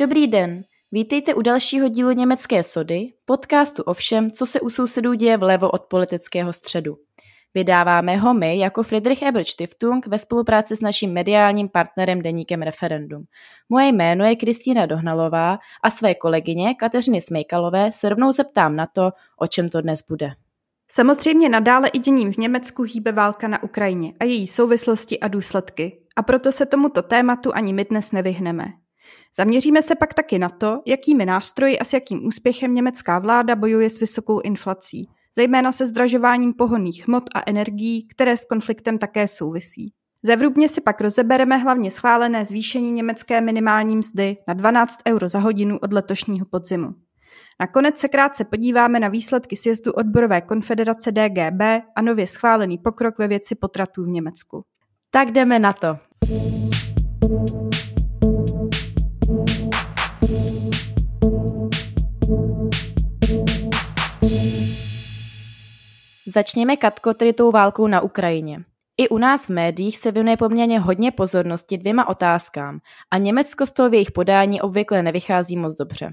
Dobrý den, vítejte u dalšího dílu Německé sody, podcastu o všem, co se u sousedů děje vlevo od politického středu. Vydáváme ho my jako Friedrich Ebert Stiftung ve spolupráci s naším mediálním partnerem Deníkem Referendum. Moje jméno je Kristýna Dohnalová a své kolegyně Kateřiny Smejkalové se rovnou zeptám na to, o čem to dnes bude. Samozřejmě nadále i děním v Německu hýbe válka na Ukrajině a její souvislosti a důsledky. A proto se tomuto tématu ani my dnes nevyhneme. Zaměříme se pak taky na to, jakými nástroji a s jakým úspěchem německá vláda bojuje s vysokou inflací, zejména se zdražováním pohonných hmot a energií, které s konfliktem také souvisí. Zevrubně si pak rozebereme hlavně schválené zvýšení německé minimální mzdy na 12 euro za hodinu od letošního podzimu. Nakonec se krátce podíváme na výsledky sjezdu odborové konfederace DGB a nově schválený pokrok ve věci potratů v Německu. Tak jdeme na to. Začněme Katko tedy tou válkou na Ukrajině. I u nás v médiích se věnuje poměrně hodně pozornosti dvěma otázkám a Německo z toho v jejich podání obvykle nevychází moc dobře.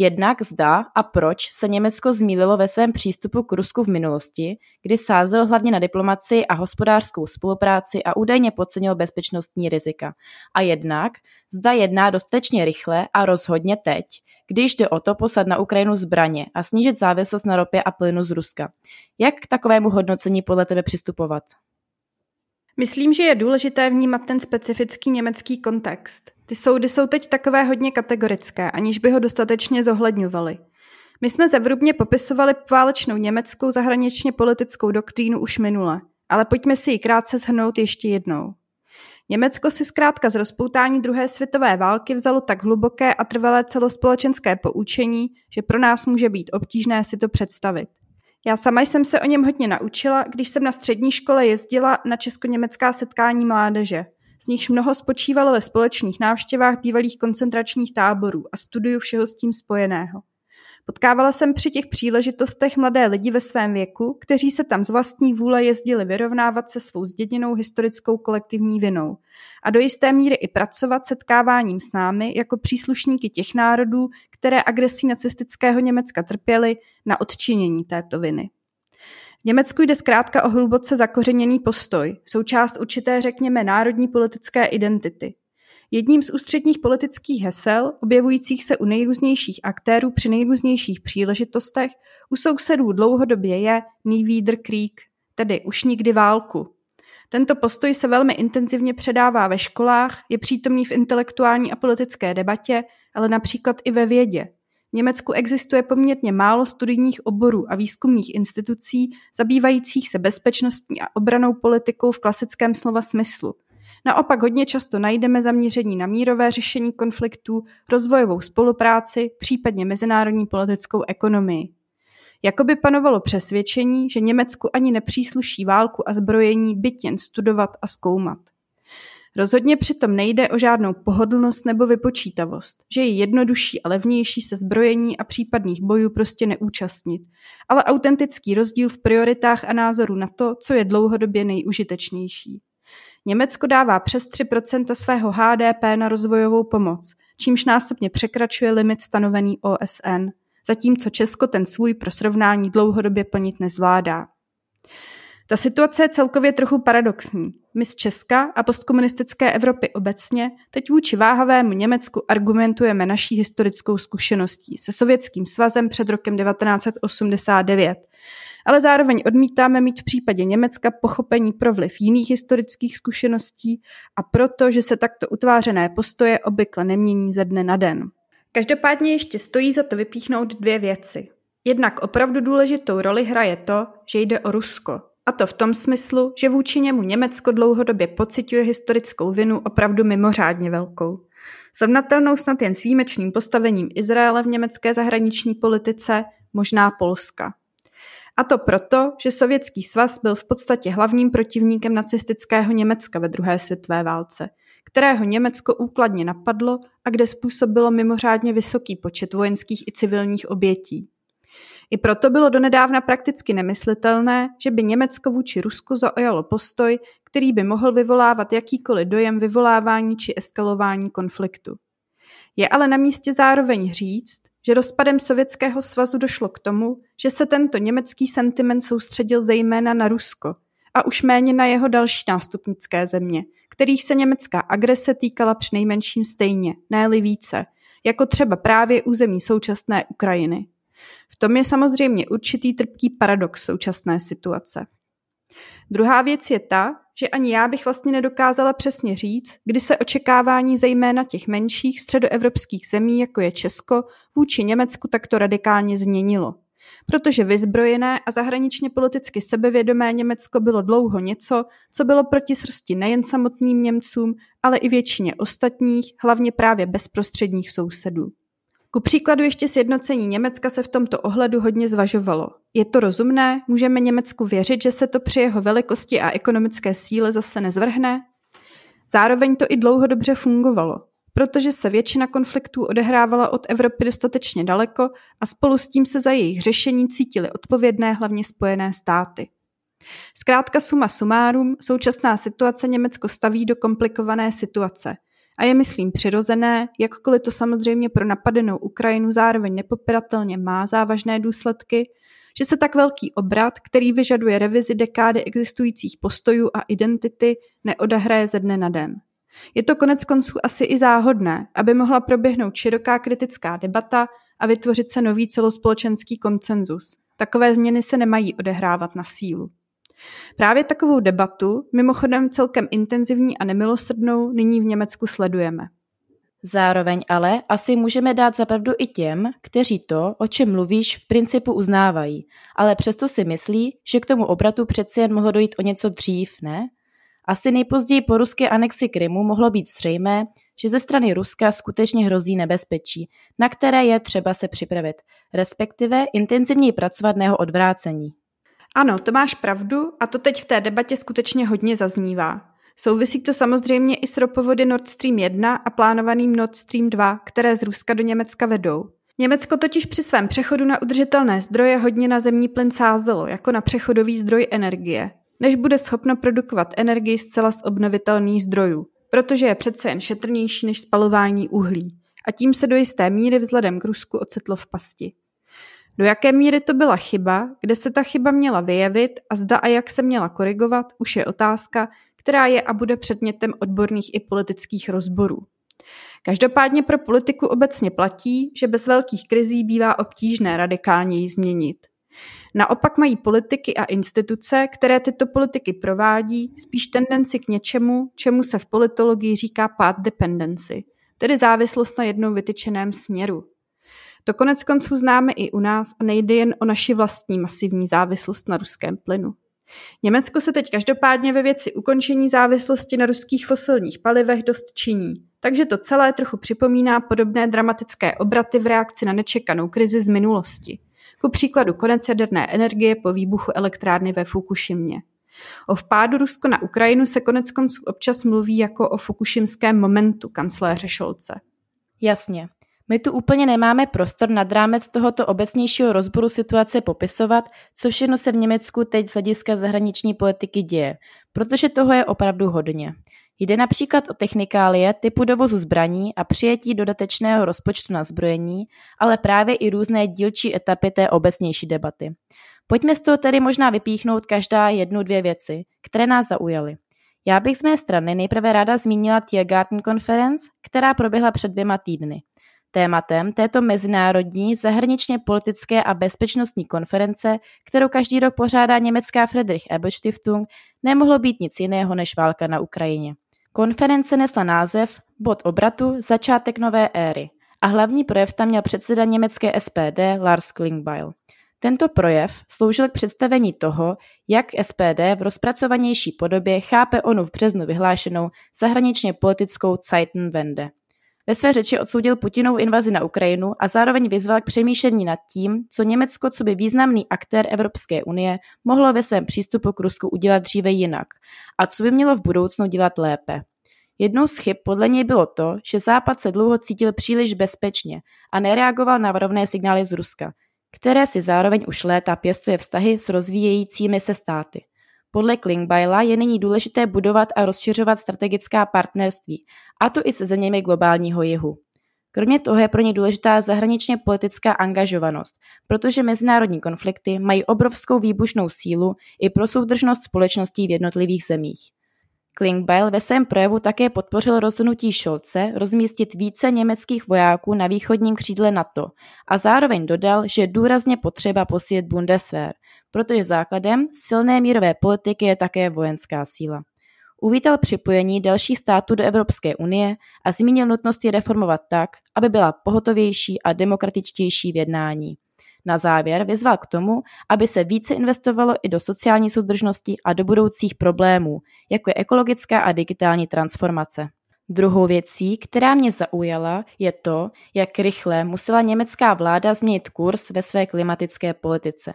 Jednak zda a proč se Německo zmílilo ve svém přístupu k Rusku v minulosti, kdy sázelo hlavně na diplomaci a hospodářskou spolupráci a údajně podcenil bezpečnostní rizika. A jednak zda jedná dostatečně rychle a rozhodně teď, když jde o to poslat na Ukrajinu zbraně a snížit závislost na ropě a plynu z Ruska. Jak k takovému hodnocení podle tebe přistupovat? Myslím, že je důležité vnímat ten specifický německý kontext. Ty soudy jsou teď takové hodně kategorické, aniž by ho dostatečně zohledňovaly. My jsme zevrubně popisovali válečnou německou zahraničně politickou doktrínu už minule, ale pojďme si ji krátce shrnout ještě jednou. Německo si zkrátka z rozpoutání druhé světové války vzalo tak hluboké a trvalé celospolečenské poučení, že pro nás může být obtížné si to představit. Já sama jsem se o něm hodně naučila, když jsem na střední škole jezdila na česko-německá setkání mládeže. Z nichž mnoho spočívalo ve společných návštěvách bývalých koncentračních táborů a studiu všeho s tím spojeného. Potkávala jsem při těch příležitostech mladé lidi ve svém věku, kteří se tam z vlastní vůle jezdili vyrovnávat se svou zděděnou historickou kolektivní vinou a do jisté míry i pracovat setkáváním s námi jako příslušníky těch národů, které agresí nacistického Německa trpěly na odčinění této viny. V Německu jde zkrátka o hluboce zakořeněný postoj, součást určité, řekněme, národní politické identity. Jedním z ústředních politických hesel, objevujících se u nejrůznějších aktérů při nejrůznějších příležitostech, u sousedů dlouhodobě je wieder Krieg, tedy už nikdy válku. Tento postoj se velmi intenzivně předává ve školách, je přítomný v intelektuální a politické debatě, ale například i ve vědě. V Německu existuje poměrně málo studijních oborů a výzkumných institucí zabývajících se bezpečnostní a obranou politikou v klasickém slova smyslu – Naopak hodně často najdeme zaměření na mírové řešení konfliktů, rozvojovou spolupráci, případně mezinárodní politickou ekonomii. Jakoby panovalo přesvědčení, že Německu ani nepřísluší válku a zbrojení byt jen studovat a zkoumat. Rozhodně přitom nejde o žádnou pohodlnost nebo vypočítavost, že je jednodušší a levnější se zbrojení a případných bojů prostě neúčastnit, ale autentický rozdíl v prioritách a názoru na to, co je dlouhodobě nejužitečnější. Německo dává přes 3% svého HDP na rozvojovou pomoc, čímž násobně překračuje limit stanovený OSN, zatímco Česko ten svůj pro srovnání dlouhodobě plnit nezvládá. Ta situace je celkově trochu paradoxní. My z Česka a postkomunistické Evropy obecně teď vůči váhavému Německu argumentujeme naší historickou zkušeností se Sovětským svazem před rokem 1989, ale zároveň odmítáme mít v případě Německa pochopení pro vliv jiných historických zkušeností a proto, že se takto utvářené postoje obvykle nemění ze dne na den. Každopádně ještě stojí za to vypíchnout dvě věci. Jednak opravdu důležitou roli hraje to, že jde o Rusko. A to v tom smyslu, že vůči němu Německo dlouhodobě pociťuje historickou vinu opravdu mimořádně velkou. Srovnatelnou snad jen s výjimečným postavením Izraele v německé zahraniční politice, možná Polska. A to proto, že Sovětský svaz byl v podstatě hlavním protivníkem nacistického Německa ve druhé světové válce, kterého Německo úkladně napadlo a kde způsobilo mimořádně vysoký počet vojenských i civilních obětí. I proto bylo donedávna prakticky nemyslitelné, že by Německo vůči Rusku zaujalo postoj, který by mohl vyvolávat jakýkoliv dojem vyvolávání či eskalování konfliktu. Je ale na místě zároveň říct, že rozpadem Sovětského svazu došlo k tomu, že se tento německý sentiment soustředil zejména na Rusko a už méně na jeho další nástupnické země, kterých se německá agrese týkala přinejmenším stejně, ne více, jako třeba právě území současné Ukrajiny. V tom je samozřejmě určitý trpký paradox současné situace. Druhá věc je ta, že ani já bych vlastně nedokázala přesně říct, kdy se očekávání zejména těch menších středoevropských zemí, jako je Česko, vůči Německu takto radikálně změnilo. Protože vyzbrojené a zahraničně politicky sebevědomé Německo bylo dlouho něco, co bylo proti srsti nejen samotným Němcům, ale i většině ostatních, hlavně právě bezprostředních sousedů. Ku příkladu ještě sjednocení Německa se v tomto ohledu hodně zvažovalo. Je to rozumné? Můžeme Německu věřit, že se to při jeho velikosti a ekonomické síle zase nezvrhne? Zároveň to i dlouho dobře fungovalo, protože se většina konfliktů odehrávala od Evropy dostatečně daleko a spolu s tím se za jejich řešení cítili odpovědné hlavně Spojené státy. Zkrátka suma sumárum, současná situace Německo staví do komplikované situace – a je, myslím, přirozené, jakkoliv to samozřejmě pro napadenou Ukrajinu zároveň nepopiratelně má závažné důsledky, že se tak velký obrat, který vyžaduje revizi dekády existujících postojů a identity, neodehraje ze dne na den. Je to konec konců asi i záhodné, aby mohla proběhnout široká kritická debata a vytvořit se nový celospolečenský koncenzus. Takové změny se nemají odehrávat na sílu. Právě takovou debatu, mimochodem celkem intenzivní a nemilosrdnou, nyní v Německu sledujeme. Zároveň ale asi můžeme dát zapravdu i těm, kteří to, o čem mluvíš, v principu uznávají, ale přesto si myslí, že k tomu obratu přeci jen mohlo dojít o něco dřív, ne? Asi nejpozději po ruské anexi Krymu mohlo být zřejmé, že ze strany Ruska skutečně hrozí nebezpečí, na které je třeba se připravit, respektive intenzivněji pracovat na jeho odvrácení. Ano, to máš pravdu a to teď v té debatě skutečně hodně zaznívá. Souvisí to samozřejmě i s ropovody Nord Stream 1 a plánovaným Nord Stream 2, které z Ruska do Německa vedou. Německo totiž při svém přechodu na udržitelné zdroje hodně na zemní plyn sázelo, jako na přechodový zdroj energie, než bude schopno produkovat energii zcela z obnovitelných zdrojů, protože je přece jen šetrnější než spalování uhlí. A tím se do jisté míry vzhledem k Rusku ocitlo v pasti. Do jaké míry to byla chyba, kde se ta chyba měla vyjevit a zda a jak se měla korigovat, už je otázka, která je a bude předmětem odborných i politických rozborů. Každopádně pro politiku obecně platí, že bez velkých krizí bývá obtížné radikálně ji změnit. Naopak mají politiky a instituce, které tyto politiky provádí, spíš tendenci k něčemu, čemu se v politologii říká path dependency, tedy závislost na jednou vytyčeném směru. To konec konců známe i u nás a nejde jen o naši vlastní masivní závislost na ruském plynu. Německo se teď každopádně ve věci ukončení závislosti na ruských fosilních palivech dost činí, takže to celé trochu připomíná podobné dramatické obraty v reakci na nečekanou krizi z minulosti. Ku příkladu konec jaderné energie po výbuchu elektrárny ve Fukušimě. O vpádu Rusko na Ukrajinu se konec konců občas mluví jako o fukušimském momentu kancléře Šolce. Jasně. My tu úplně nemáme prostor nad rámec tohoto obecnějšího rozboru situace popisovat, co všechno se v Německu teď z hlediska zahraniční politiky děje, protože toho je opravdu hodně. Jde například o technikálie typu dovozu zbraní a přijetí dodatečného rozpočtu na zbrojení, ale právě i různé dílčí etapy té obecnější debaty. Pojďme z toho tedy možná vypíchnout každá jednu, dvě věci, které nás zaujaly. Já bych z mé strany nejprve ráda zmínila Tiergarten Conference, která proběhla před dvěma týdny. Tématem této mezinárodní zahraničně politické a bezpečnostní konference, kterou každý rok pořádá německá Friedrich Ebert Stiftung, nemohlo být nic jiného než válka na Ukrajině. Konference nesla název Bod obratu, začátek nové éry a hlavní projev tam měl předseda německé SPD Lars Klingbeil. Tento projev sloužil k představení toho, jak SPD v rozpracovanější podobě chápe onu v březnu vyhlášenou zahraničně politickou Zeitenwende. Ve své řeči odsoudil Putinovu invazi na Ukrajinu a zároveň vyzval k přemýšlení nad tím, co Německo, co by významný aktér Evropské unie, mohlo ve svém přístupu k Rusku udělat dříve jinak a co by mělo v budoucnu dělat lépe. Jednou z chyb podle něj bylo to, že Západ se dlouho cítil příliš bezpečně a nereagoval na varovné signály z Ruska, které si zároveň už léta pěstuje vztahy s rozvíjejícími se státy. Podle Klingbeila je nyní důležité budovat a rozšiřovat strategická partnerství, a to i se zeměmi globálního jihu. Kromě toho je pro ně důležitá zahraničně politická angažovanost, protože mezinárodní konflikty mají obrovskou výbušnou sílu i pro soudržnost společností v jednotlivých zemích. Klingbeil ve svém projevu také podpořil rozhodnutí Scholze rozmístit více německých vojáků na východním křídle NATO a zároveň dodal, že je důrazně potřeba posílit Bundeswehr, protože základem silné mírové politiky je také vojenská síla. Uvítal připojení dalších států do Evropské unie a zmínil nutnost je reformovat tak, aby byla pohotovější a demokratičtější v jednání. Na závěr vyzval k tomu, aby se více investovalo i do sociální soudržnosti a do budoucích problémů, jako je ekologická a digitální transformace. Druhou věcí, která mě zaujala, je to, jak rychle musela německá vláda změnit kurz ve své klimatické politice.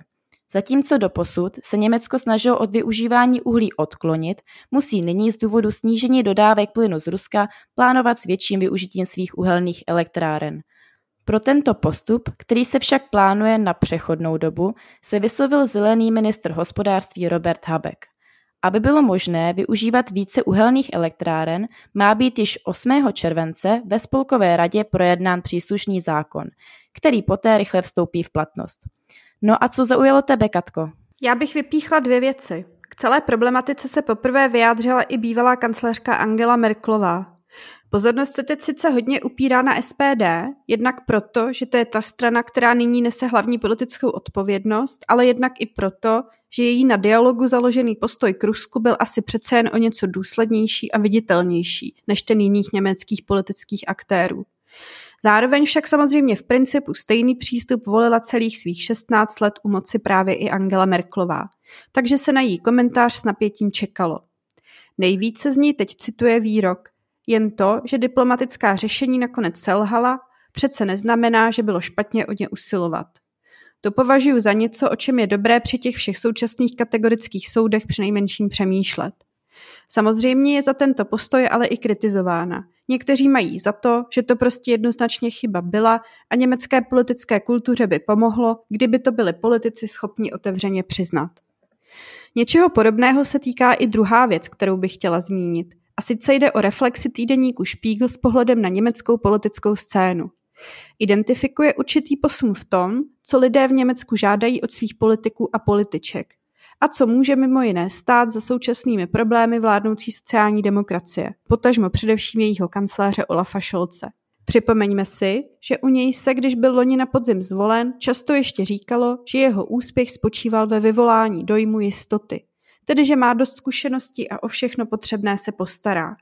Zatímco doposud se Německo snažilo od využívání uhlí odklonit, musí nyní z důvodu snížení dodávek plynu z Ruska plánovat s větším využitím svých uhelných elektráren. Pro tento postup, který se však plánuje na přechodnou dobu, se vyslovil zelený ministr hospodářství Robert Habeck. Aby bylo možné využívat více uhelných elektráren, má být již 8. července ve Spolkové radě projednán příslušný zákon, který poté rychle vstoupí v platnost. No a co zaujalo tebe, Katko? Já bych vypíchla dvě věci. K celé problematice se poprvé vyjádřila i bývalá kancléřka Angela Merklová. Pozornost se teď sice hodně upírá na SPD, jednak proto, že to je ta strana, která nyní nese hlavní politickou odpovědnost, ale jednak i proto, že její na dialogu založený postoj k Rusku byl asi přece jen o něco důslednější a viditelnější než ten jiných německých politických aktérů. Zároveň však samozřejmě v principu stejný přístup volila celých svých 16 let u moci právě i Angela Merklová, takže se na její komentář s napětím čekalo. Nejvíce z ní teď cituje výrok, jen to, že diplomatická řešení nakonec selhala, přece neznamená, že bylo špatně o ně usilovat. To považuji za něco, o čem je dobré při těch všech současných kategorických soudech přinejmenším přemýšlet. Samozřejmě je za tento postoj ale i kritizována. Někteří mají za to, že to prostě jednoznačně chyba byla a německé politické kultuře by pomohlo, kdyby to byli politici schopni otevřeně přiznat. Něčeho podobného se týká i druhá věc, kterou bych chtěla zmínit. A sice jde o reflexi týdeníku Spiegel s pohledem na německou politickou scénu. Identifikuje určitý posun v tom, co lidé v Německu žádají od svých politiků a političek a co může mimo jiné stát za současnými problémy vládnoucí sociální demokracie, potažmo především jejího kancléře Olafa Scholze. Připomeňme si, že u něj se, když byl loni na podzim zvolen, často ještě říkalo, že jeho úspěch spočíval ve vyvolání dojmu jistoty, tedy že má dost zkušeností a o všechno potřebné se postará.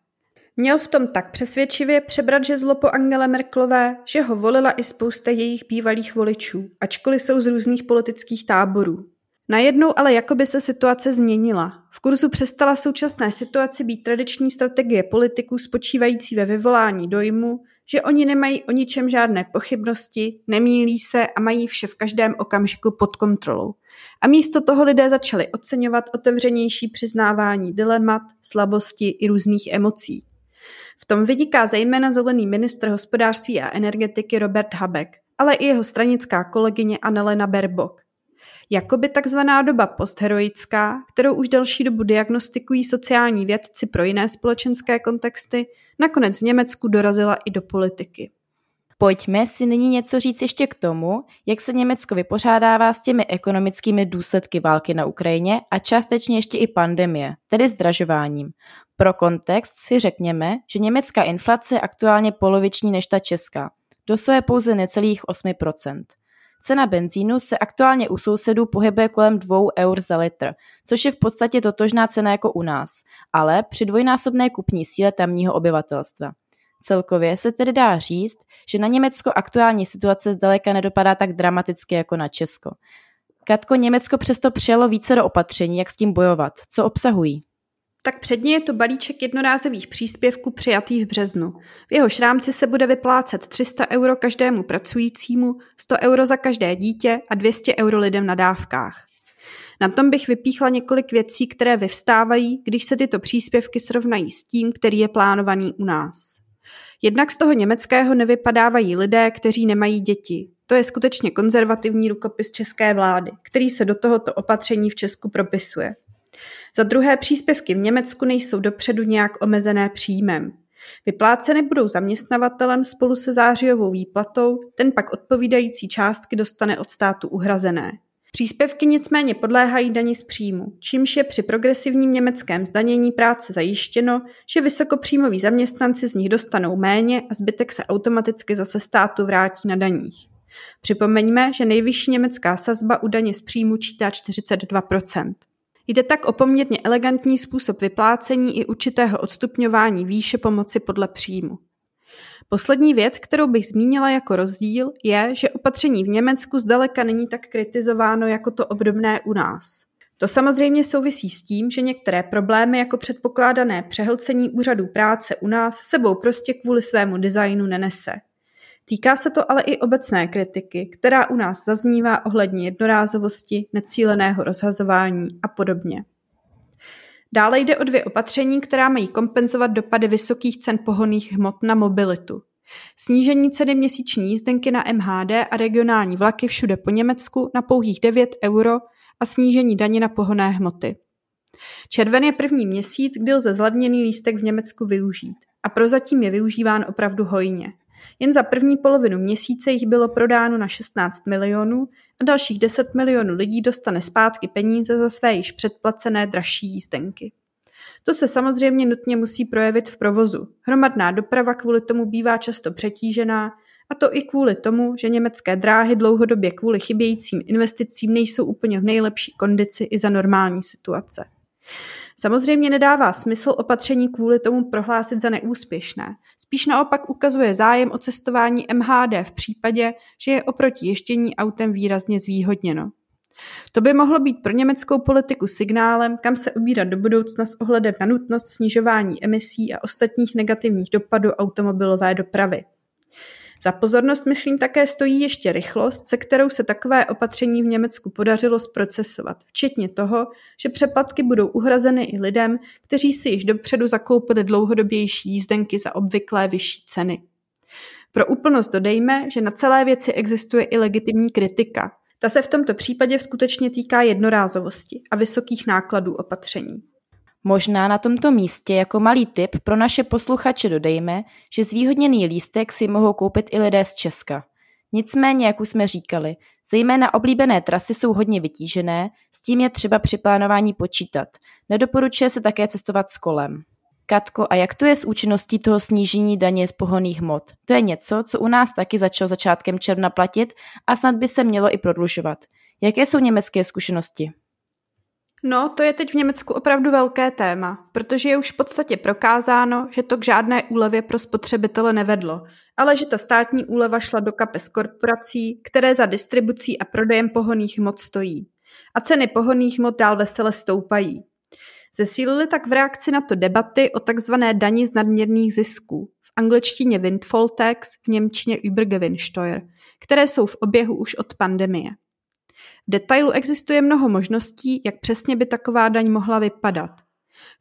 Měl v tom tak přesvědčivě přebrat žezlo po Angele Merklové, že ho volila i spousta jejich bývalých voličů, ačkoliv jsou z různých politických táborů. Najednou ale jakoby se situace změnila. V kurzu přestala současné situaci být tradiční strategie politiků spočívající ve vyvolání dojmu, že oni nemají o ničem žádné pochybnosti, nemýlí se a mají vše v každém okamžiku pod kontrolou. A místo toho lidé začali oceňovat otevřenější přiznávání dilemat, slabosti i různých emocí. V tom vyniká zejména zelený ministr hospodářství a energetiky Robert Habeck, ale i jeho stranická kolegyně Annelena Baerbock. Jakoby takzvaná doba postheroická, kterou už delší dobu diagnostikují sociální vědci pro jiné společenské kontexty, nakonec v Německu dorazila i do politiky. Pojďme si nyní něco říct ještě k tomu, jak se Německo vypořádává s těmi ekonomickými důsledky války na Ukrajině a částečně ještě i pandemie, tedy zdražováním. Pro kontext si řekněme, že německá inflace je aktuálně poloviční než ta česká. Dosahuje pouze necelých 8%. Cena benzínu se aktuálně u sousedů pohybuje kolem 2 eur za litr, což je v podstatě totožná cena jako u nás, ale při dvojnásobné kupní síle tamního obyvatelstva. Celkově se tedy dá říct, že na Německo aktuální situace zdaleka nedopadá tak dramaticky jako na Česko. Katko, Německo přesto přijalo více do opatření, jak s tím bojovat. Co obsahují? Tak předně je to balíček jednorázových příspěvků přijatý v březnu. V jeho šrámci se bude vyplácet 300 euro každému pracujícímu, 100 euro za každé dítě a 200 euro lidem na dávkách. Na tom bych vypíchla několik věcí, které vyvstávají, když se tyto příspěvky srovnají s tím, který je plánovaný u nás. Jednak z toho německého nevypadávají lidé, kteří nemají děti. To je skutečně konzervativní rukopis české vlády, který se do tohoto opatření v Česku propisuje. Za druhé příspěvky v Německu nejsou dopředu nějak omezené příjmem. Vypláceny budou zaměstnavatelem spolu se zářijovou výplatou, ten pak odpovídající částky dostane od státu uhrazené. Příspěvky nicméně podléhají dani z příjmu, čímž je při progresivním německém zdanění práce zajištěno, že vysokopříjmoví zaměstnanci z nich dostanou méně a zbytek se automaticky zase státu vrátí na daních. Připomeňme, že nejvyšší německá sazba u daně z příjmu čítá 42%. Jde tak o poměrně elegantní způsob vyplácení i určitého odstupňování výše pomoci podle příjmu. Poslední věc, kterou bych zmínila jako rozdíl, je, že opatření v Německu zdaleka není tak kritizováno jako to obdobné u nás. To samozřejmě souvisí s tím, že některé problémy jako předpokládané přehlcení úřadů práce u nás sebou prostě kvůli svému designu nenese. Týká se to ale i obecné kritiky, která u nás zaznívá ohledně jednorázovosti, necíleného rozhazování a podobně. Dále jde o dvě opatření, která mají kompenzovat dopady vysokých cen pohonných hmot na mobilitu. Snížení ceny měsíční jízdenky na MHD a regionální vlaky všude po Německu na pouhých 9 euro a snížení daně na pohonné hmoty. Červen je první měsíc, kdy lze zlevněný lístek v Německu využít. A prozatím je využíván opravdu hojně. Jen za první polovinu měsíce jich bylo prodáno na 16 milionů a dalších 10 milionů lidí dostane zpátky peníze za své již předplacené dražší jízdenky. To se samozřejmě nutně musí projevit v provozu. Hromadná doprava kvůli tomu bývá často přetížená, a to i kvůli tomu, že německé dráhy dlouhodobě kvůli chybějícím investicím nejsou úplně v nejlepší kondici i za normální situace. Samozřejmě nedává smysl opatření kvůli tomu prohlásit za neúspěšné. Spíš naopak ukazuje zájem o cestování MHD v případě, že je oproti ještění autem výrazně zvýhodněno. To by mohlo být pro německou politiku signálem, kam se ubírat do budoucna s ohledem na nutnost snižování emisí a ostatních negativních dopadů automobilové dopravy. Za pozornost myslím také stojí ještě rychlost, se kterou se takové opatření v Německu podařilo zprocesovat, včetně toho, že přeplatky budou uhrazeny i lidem, kteří si již dopředu zakoupili dlouhodobější jízdenky za obvyklé vyšší ceny. Pro úplnost dodejme, že na celé věci existuje i legitimní kritika. Ta se v tomto případě skutečně týká jednorázovosti a vysokých nákladů opatření. Možná na tomto místě jako malý tip pro naše posluchače dodejme, že zvýhodněný lístek si mohou koupit i lidé z Česka. Nicméně, jak už jsme říkali, zejména oblíbené trasy jsou hodně vytížené, s tím je třeba při plánování počítat. Nedoporučuje se také cestovat s kolem. Katko, a jak to je s účinností toho snížení daně z pohoných hmot? To je něco, co u nás taky začalo začátkem června platit a snad by se mělo i prodlužovat. Jaké jsou německé zkušenosti? No, to je teď v Německu opravdu velké téma, protože je už v podstatě prokázáno, že to k žádné úlevě pro spotřebitele nevedlo, ale že ta státní úleva šla do kapes korporací, které za distribucí a prodejem pohoných hmot stojí. A ceny pohoných hmot dál vesele stoupají. Zesílily tak v reakci na to debaty o takzvané dani z nadměrných zisků, v angličtině windfall tax, v němčině Übergewinnsteuer, které jsou v oběhu už od pandemie. V detailu existuje mnoho možností, jak přesně by taková daň mohla vypadat.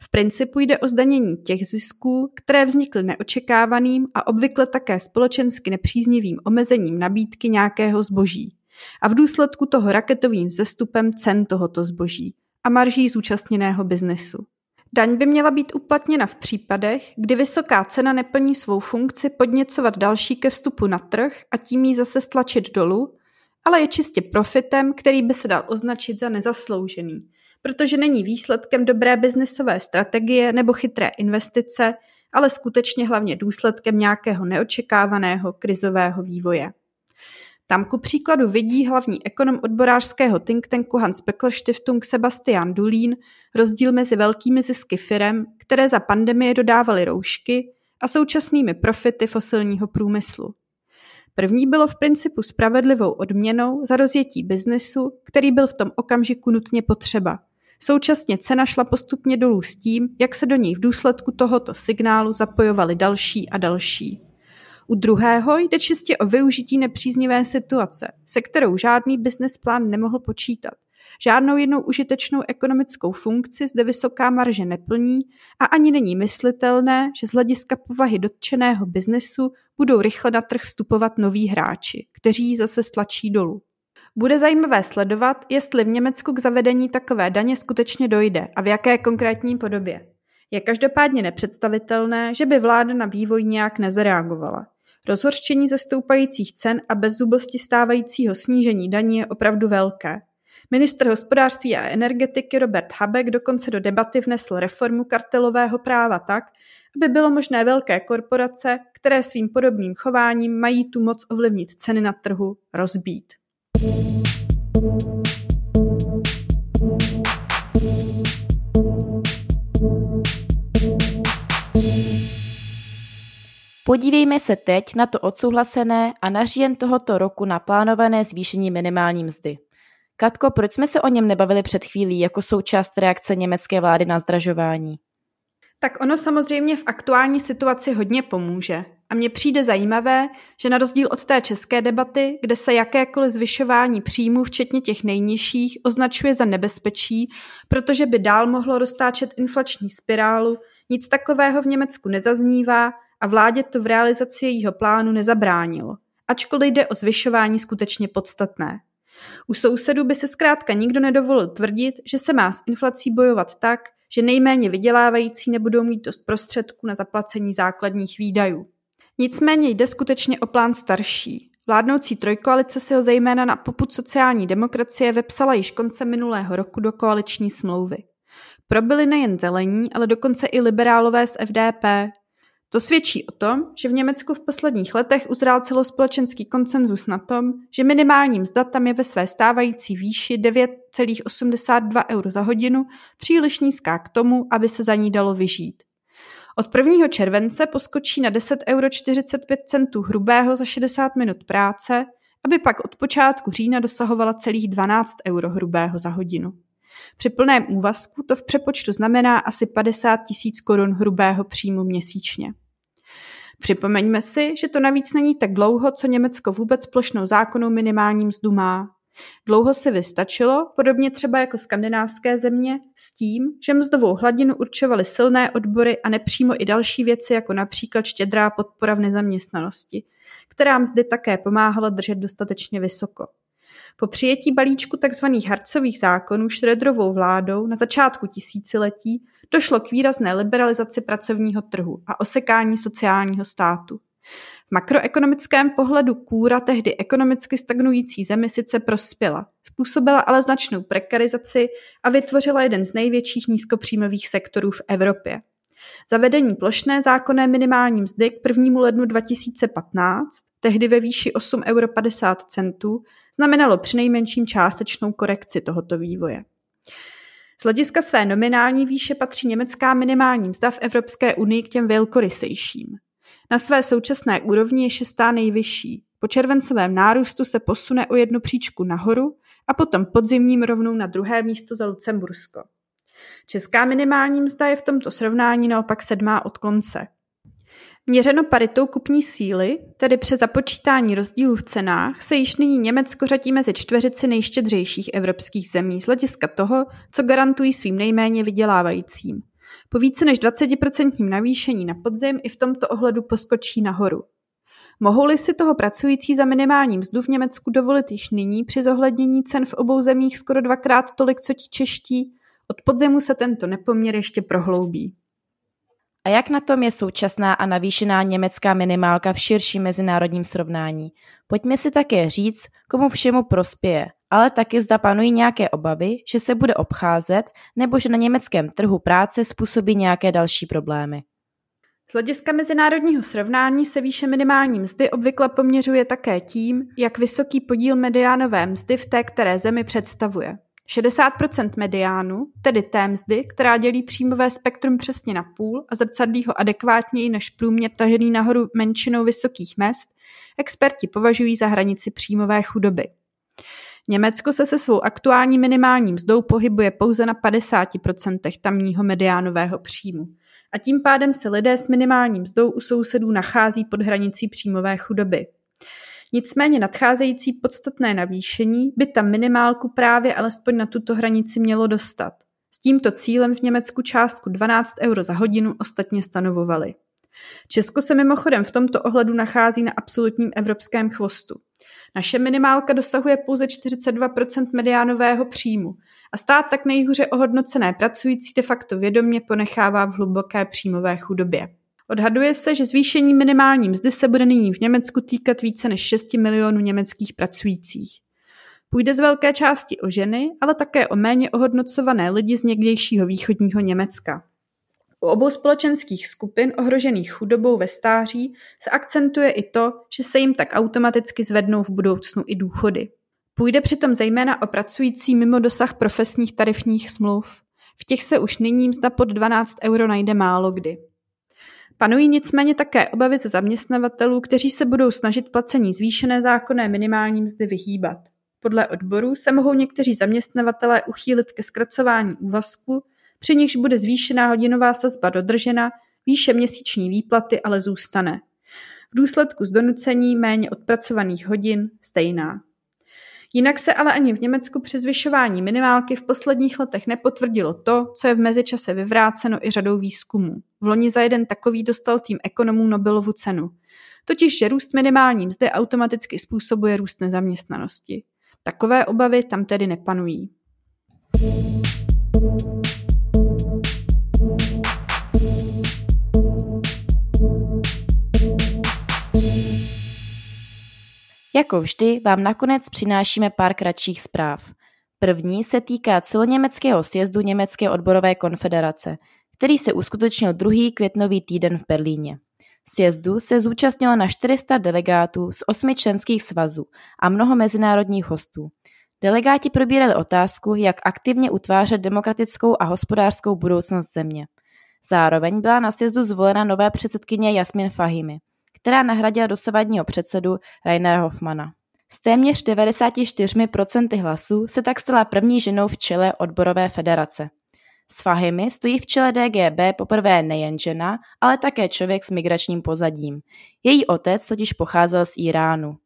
V principu jde o zdanění těch zisků, které vznikly neočekávaným a obvykle také společensky nepříznivým omezením nabídky nějakého zboží a v důsledku toho raketovým vzestupem cen tohoto zboží a marží zúčastněného biznesu. Daň by měla být uplatněna v případech, kdy vysoká cena neplní svou funkci podněcovat další ke vstupu na trh a tím ji zase stlačit dolů, ale je čistě profitem, který by se dal označit za nezasloužený, protože není výsledkem dobré biznesové strategie nebo chytré investice, ale skutečně hlavně důsledkem nějakého neočekávaného krizového vývoje. Tam ku příkladu vidí hlavní ekonom odborářského think tanku Hans Beckler Stiftung Sebastian Dulín rozdíl mezi velkými zisky firem, které za pandemie dodávaly roušky, a současnými profity fosilního průmyslu. První bylo v principu spravedlivou odměnou za rozjetí biznesu, který byl v tom okamžiku nutně potřeba. Současně cena šla postupně dolů s tím, jak se do něj v důsledku tohoto signálu zapojovali další a další. U druhého jde čistě o využití nepříznivé situace, se kterou žádný business plán nemohl počítat. Žádnou jednou užitečnou ekonomickou funkci zde vysoká marže neplní a ani není myslitelné, že z hlediska povahy dotčeného biznesu budou rychle na trh vstupovat noví hráči, kteří ji zase stlačí dolů. Bude zajímavé sledovat, jestli v Německu k zavedení takové daně skutečně dojde a v jaké konkrétní podobě. Je každopádně nepředstavitelné, že by vláda na vývoj nějak nezareagovala. Rozhorčení ze stoupajících cen a bezzubosti stávajícího snížení daní je opravdu velké. Ministr hospodářství a energetiky Robert Habeck dokonce do debaty vnesl reformu kartelového práva tak, aby bylo možné velké korporace, které svým podobným chováním mají tu moc ovlivnit ceny na trhu, rozbít. Podívejme se teď na to odsouhlasené a na říjen tohoto roku naplánované zvýšení minimální mzdy. Katko, proč jsme se o něm nebavili před chvílí jako součást reakce německé vlády na zdražování? Tak ono samozřejmě v aktuální situaci hodně pomůže. A mně přijde zajímavé, že na rozdíl od té české debaty, kde se jakékoliv zvyšování příjmů, včetně těch nejnižších, označuje za nebezpečí, protože by dál mohlo roztáčet inflační spirálu, nic takového v Německu nezaznívá a vládě to v realizaci jejího plánu nezabránilo, ačkoliv jde o zvyšování skutečně podstatné. U sousedů by se zkrátka nikdo nedovolil tvrdit, že se má s inflací bojovat tak, že nejméně vydělávající nebudou mít dost prostředků na zaplacení základních výdajů. Nicméně jde skutečně o plán starší. Vládnoucí trojkoalice si ho zejména na poput sociální demokracie vepsala již koncem minulého roku do koaliční smlouvy. Probili nejen zelení, ale dokonce i liberálové z FDP, to svědčí o tom, že v Německu v posledních letech uzrál celospolečenský konsenzus na tom, že minimální mzda tam je ve své stávající výši 9,82 eur za hodinu příliš nízká k tomu, aby se za ní dalo vyžít. Od 1. července poskočí na 10,45 eur hrubého za 60 minut práce, aby pak od počátku října dosahovala celých 12 euro hrubého za hodinu. Při plném úvazku to v přepočtu znamená asi 50 tisíc korun hrubého příjmu měsíčně. Připomeňme si, že to navíc není tak dlouho, co Německo vůbec plošnou zákonnou minimální mzdu má. Dlouho se vystačilo, podobně třeba jako skandinávské země, s tím, že mzdovou hladinu určovaly silné odbory a nepřímo i další věci, jako například štědrá podpora v nezaměstnanosti, která mzdy také pomáhala držet dostatečně vysoko. Po přijetí balíčku tzv. harcových zákonů Šredrovou vládou na začátku tisíciletí došlo k výrazné liberalizaci pracovního trhu a osekání sociálního státu. V makroekonomickém pohledu kůra tehdy ekonomicky stagnující zemi sice prospěla, způsobila ale značnou prekarizaci a vytvořila jeden z největších nízkopříjmových sektorů v Evropě. Zavedení plošné zákonné minimální mzdy k 1. lednu 2015, tehdy ve výši 8,50 euro, znamenalo přinejmenším částečnou korekci tohoto vývoje. Z hlediska své nominální výše patří německá minimální mzda v Evropské unii k těm velkorysejším. Na své současné úrovni je šestá nejvyšší. Po červencovém nárůstu se posune o jednu příčku nahoru a potom podzimním rovnou na druhé místo za Lucembursko. Česká minimální mzda je v tomto srovnání naopak sedmá od konce. Měřeno paritou kupní síly, tedy přes započítání rozdílů v cenách, se již nyní Německo řadí mezi čtveřici nejštědřejších evropských zemí z hlediska toho, co garantují svým nejméně vydělávajícím. Po více než 20% navýšení na podzim i v tomto ohledu poskočí nahoru. Mohou-li si toho pracující za minimální mzdu v Německu dovolit již nyní při zohlednění cen v obou zemích skoro dvakrát tolik, co ti čeští, od podzimu se tento nepoměr ještě prohloubí. A jak na tom je současná a navýšená německá minimálka v širším mezinárodním srovnání? Pojďme si také říct, komu všemu prospěje, ale taky zda panují nějaké obavy, že se bude obcházet nebo že na německém trhu práce způsobí nějaké další problémy. Z hlediska mezinárodního srovnání se výše minimální mzdy obvykle poměřuje také tím, jak vysoký podíl mediánové mzdy v té které zemi představuje. 60% mediánu, tedy té mzdy, která dělí příjmové spektrum přesně na půl a zrcadlí ho adekvátněji než průměr tažený nahoru menšinou vysokých mest, experti považují za hranici příjmové chudoby. Německo se se svou aktuální minimální mzdou pohybuje pouze na 50% tamního mediánového příjmu. A tím pádem se lidé s minimální mzdou u sousedů nachází pod hranicí příjmové chudoby. Nicméně nadcházející podstatné navýšení by tam minimálku právě alespoň na tuto hranici mělo dostat. S tímto cílem v Německu částku 12 euro za hodinu ostatně stanovovali. Česko se mimochodem v tomto ohledu nachází na absolutním evropském chvostu. Naše minimálka dosahuje pouze 42% mediánového příjmu a stát tak nejhůře ohodnocené pracující de facto vědomě ponechává v hluboké příjmové chudobě. Odhaduje se, že zvýšení minimální mzdy se bude nyní v Německu týkat více než 6 milionů německých pracujících. Půjde z velké části o ženy, ale také o méně ohodnocované lidi z někdejšího východního Německa. U obou společenských skupin ohrožených chudobou ve stáří se akcentuje i to, že se jim tak automaticky zvednou v budoucnu i důchody. Půjde přitom zejména o pracující mimo dosah profesních tarifních smluv. V těch se už nyní mzda pod 12 euro najde málo kdy. Panují nicméně také obavy ze zaměstnavatelů, kteří se budou snažit placení zvýšené zákonné minimální mzdy vyhýbat. Podle odborů se mohou někteří zaměstnavatelé uchýlit ke zkracování úvazku, při nichž bude zvýšená hodinová sazba dodržena, výše měsíční výplaty ale zůstane. V důsledku z donucení méně odpracovaných hodin stejná. Jinak se ale ani v Německu při zvyšování minimálky v posledních letech nepotvrdilo to, co je v mezičase vyvráceno i řadou výzkumů. V loni za jeden takový dostal tým ekonomů Nobelovu cenu. Totiž, že růst minimální mzdy automaticky způsobuje růst nezaměstnanosti. Takové obavy tam tedy nepanují. Jako vždy vám nakonec přinášíme pár kratších zpráv. První se týká celoněmeckého sjezdu Německé odborové konfederace, který se uskutečnil druhý květnový týden v Berlíně. Sjezdu se zúčastnilo na 400 delegátů z osmi členských svazů a mnoho mezinárodních hostů. Delegáti probírali otázku, jak aktivně utvářet demokratickou a hospodářskou budoucnost země. Zároveň byla na sjezdu zvolena nová předsedkyně Jasmin Fahimi která nahradila dosavadního předsedu Rainera Hoffmana. S téměř 94% hlasů se tak stala první ženou v čele odborové federace. S Fahimy stojí v čele DGB poprvé nejen žena, ale také člověk s migračním pozadím. Její otec totiž pocházel z Iránu.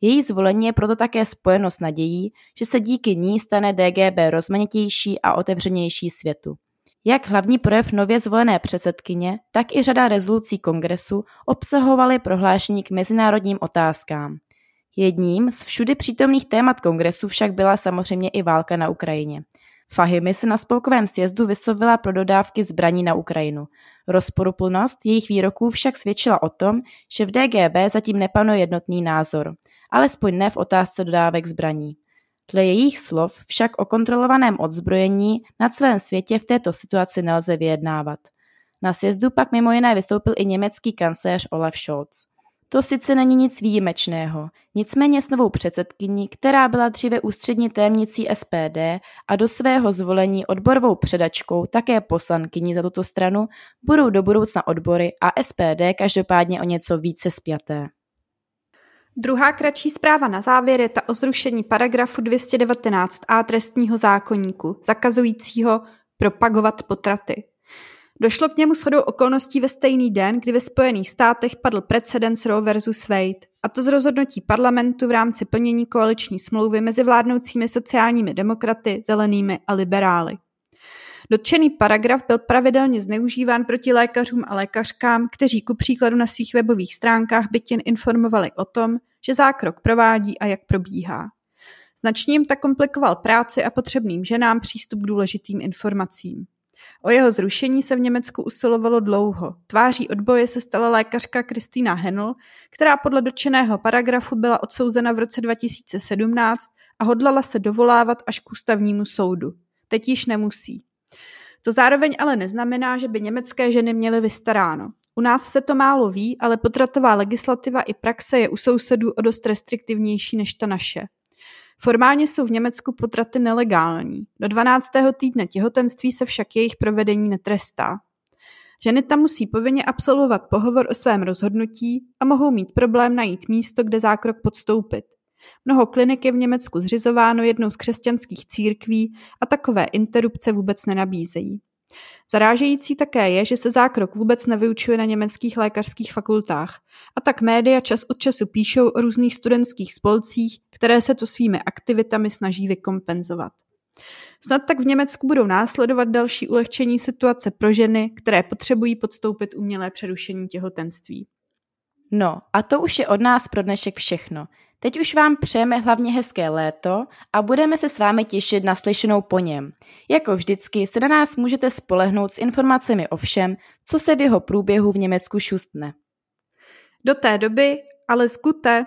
Její zvolení je proto také spojeno s nadějí, že se díky ní stane DGB rozmanitější a otevřenější světu. Jak hlavní projev nově zvolené předsedkyně, tak i řada rezolucí kongresu obsahovaly prohlášení k mezinárodním otázkám. Jedním z všudy přítomných témat kongresu však byla samozřejmě i válka na Ukrajině. Fahimy se na spolkovém sjezdu vyslovila pro dodávky zbraní na Ukrajinu. Rozporuplnost jejich výroků však svědčila o tom, že v DGB zatím nepanuje jednotný názor, alespoň ne v otázce dodávek zbraní. Dle jejich slov však o kontrolovaném odzbrojení na celém světě v této situaci nelze vyjednávat. Na sjezdu pak mimo jiné vystoupil i německý kancléř Olaf Scholz. To sice není nic výjimečného, nicméně s novou předsedkyní, která byla dříve ústřední témnicí SPD a do svého zvolení odborovou předačkou také poslankyní za tuto stranu, budou do budoucna odbory a SPD každopádně o něco více spjaté. Druhá kratší zpráva na závěr je ta o zrušení paragrafu 219a trestního zákoníku, zakazujícího propagovat potraty. Došlo k němu shodou okolností ve stejný den, kdy ve Spojených státech padl precedens Roe versus Wade, a to z rozhodnutí parlamentu v rámci plnění koaliční smlouvy mezi vládnoucími sociálními demokraty, zelenými a liberály. Dotčený paragraf byl pravidelně zneužíván proti lékařům a lékařkám, kteří ku příkladu na svých webových stránkách byt jen informovali o tom, že zákrok provádí a jak probíhá. Značně jim tak komplikoval práci a potřebným ženám přístup k důležitým informacím. O jeho zrušení se v Německu usilovalo dlouho. Tváří odboje se stala lékařka Kristýna Henl, která podle dotčeného paragrafu byla odsouzena v roce 2017 a hodlala se dovolávat až k ústavnímu soudu. Teď již nemusí. To zároveň ale neznamená, že by německé ženy měly vystaráno. U nás se to málo ví, ale potratová legislativa i praxe je u sousedů o dost restriktivnější než ta naše. Formálně jsou v Německu potraty nelegální. Do 12. týdne těhotenství se však jejich provedení netrestá. Ženy tam musí povinně absolvovat pohovor o svém rozhodnutí a mohou mít problém najít místo, kde zákrok podstoupit. Mnoho klinik je v Německu zřizováno jednou z křesťanských církví a takové interrupce vůbec nenabízejí. Zarážející také je, že se zákrok vůbec nevyučuje na německých lékařských fakultách a tak média čas od času píšou o různých studentských spolcích, které se to svými aktivitami snaží vykompenzovat. Snad tak v Německu budou následovat další ulehčení situace pro ženy, které potřebují podstoupit umělé přerušení těhotenství. No a to už je od nás pro dnešek všechno. Teď už vám přejeme hlavně hezké léto a budeme se s vámi těšit na slyšenou po něm. Jako vždycky se na nás můžete spolehnout s informacemi o všem, co se v jeho průběhu v Německu šustne. Do té doby ale skute